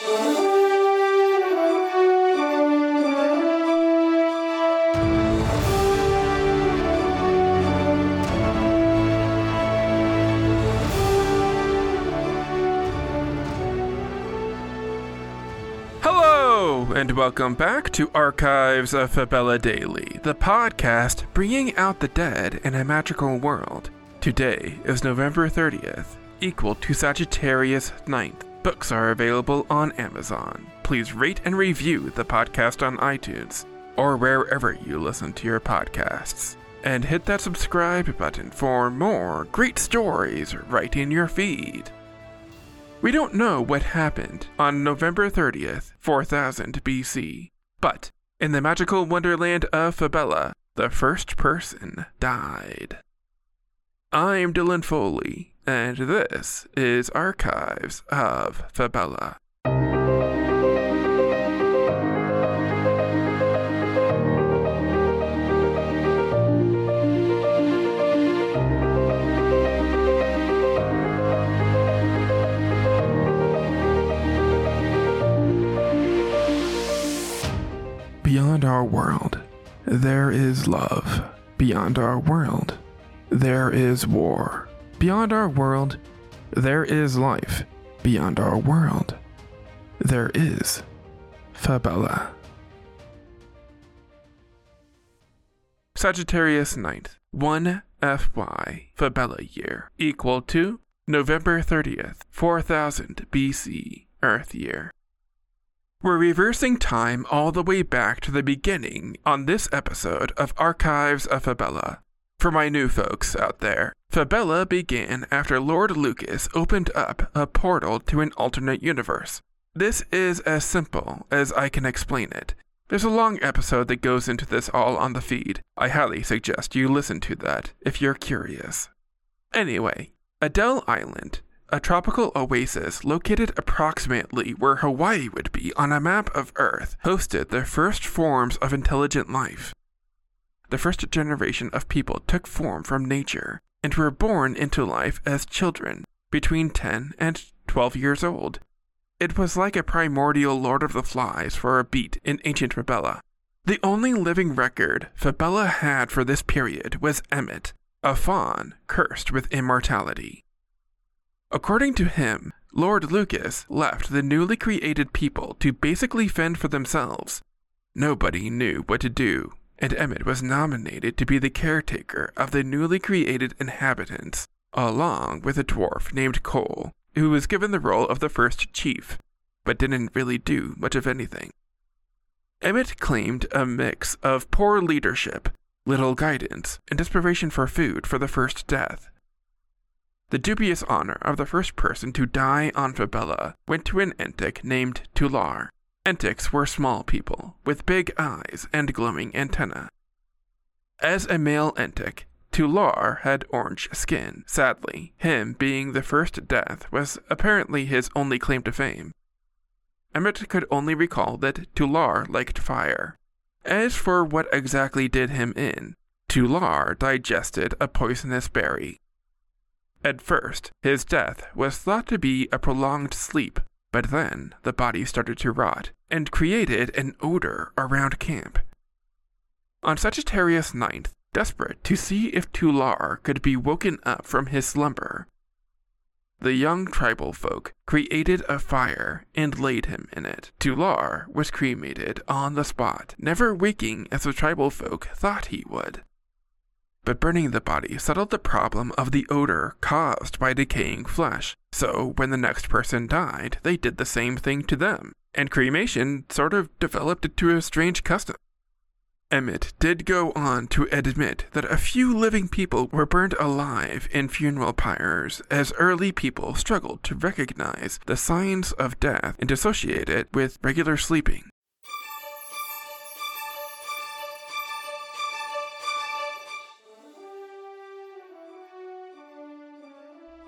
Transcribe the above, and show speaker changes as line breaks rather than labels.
Hello, and welcome back to Archives of Fabella Daily, the podcast bringing out the dead in a magical world. Today is November 30th, equal to Sagittarius 9th. Books are available on Amazon. Please rate and review the podcast on iTunes or wherever you listen to your podcasts. And hit that subscribe button for more great stories right in your feed. We don't know what happened on November 30th, 4000 BC, but in the magical wonderland of Fabella, the first person died. I'm Dylan Foley, and this is Archives of Fabella. Beyond our world, there is love. Beyond our world, there is war. Beyond our world, there is life. Beyond our world, there is Fabella. Sagittarius 9th, 1 FY Fabella year equal to November 30th, 4000 BC Earth year. We're reversing time all the way back to the beginning on this episode of Archives of Fabella. For my new folks out there, Fabella began after Lord Lucas opened up a portal to an alternate universe. This is as simple as I can explain it. There's a long episode that goes into this all on the feed. I highly suggest you listen to that if you're curious. Anyway, Adele Island, a tropical oasis located approximately where Hawaii would be on a map of Earth, hosted the first forms of intelligent life. The first generation of people took form from nature and were born into life as children, between 10 and 12 years old. It was like a primordial Lord of the Flies for a beat in ancient Fabella. The only living record Fabella had for this period was Emmet, a faun cursed with immortality. According to him, Lord Lucas left the newly created people to basically fend for themselves. Nobody knew what to do, and Emmet was nominated to be the caretaker of the newly created inhabitants, along with a dwarf named Cole, who was given the role of the first chief, but didn't really do much of anything. Emmet claimed a mix of poor leadership, little guidance, and desperation for food for the first death. The dubious honor of the first person to die on Fabella went to an Entic named Tular. Entics were small people, with big eyes and glowing antennae. As a male Entic, Tular had orange skin. Sadly, him being the first death was apparently his only claim to fame. Emmet could only recall that Tular liked fire. As for what exactly did him in, Tular digested a poisonous berry. At first, his death was thought to be a prolonged sleep, but then the body started to rot and created an odor around camp. On Sagittarius 9th, desperate to see if Tular could be woken up from his slumber, the young tribal folk created a fire and laid him in it. Tular was cremated on the spot, never waking as the tribal folk thought he would. But burning the body settled the problem of the odor caused by decaying flesh. So when the next person died, they did the same thing to them, and cremation sort of developed into a strange custom. Emmet did go on to admit that a few living people were burned alive in funeral pyres, as early people struggled to recognize the signs of death and associate it with regular sleeping.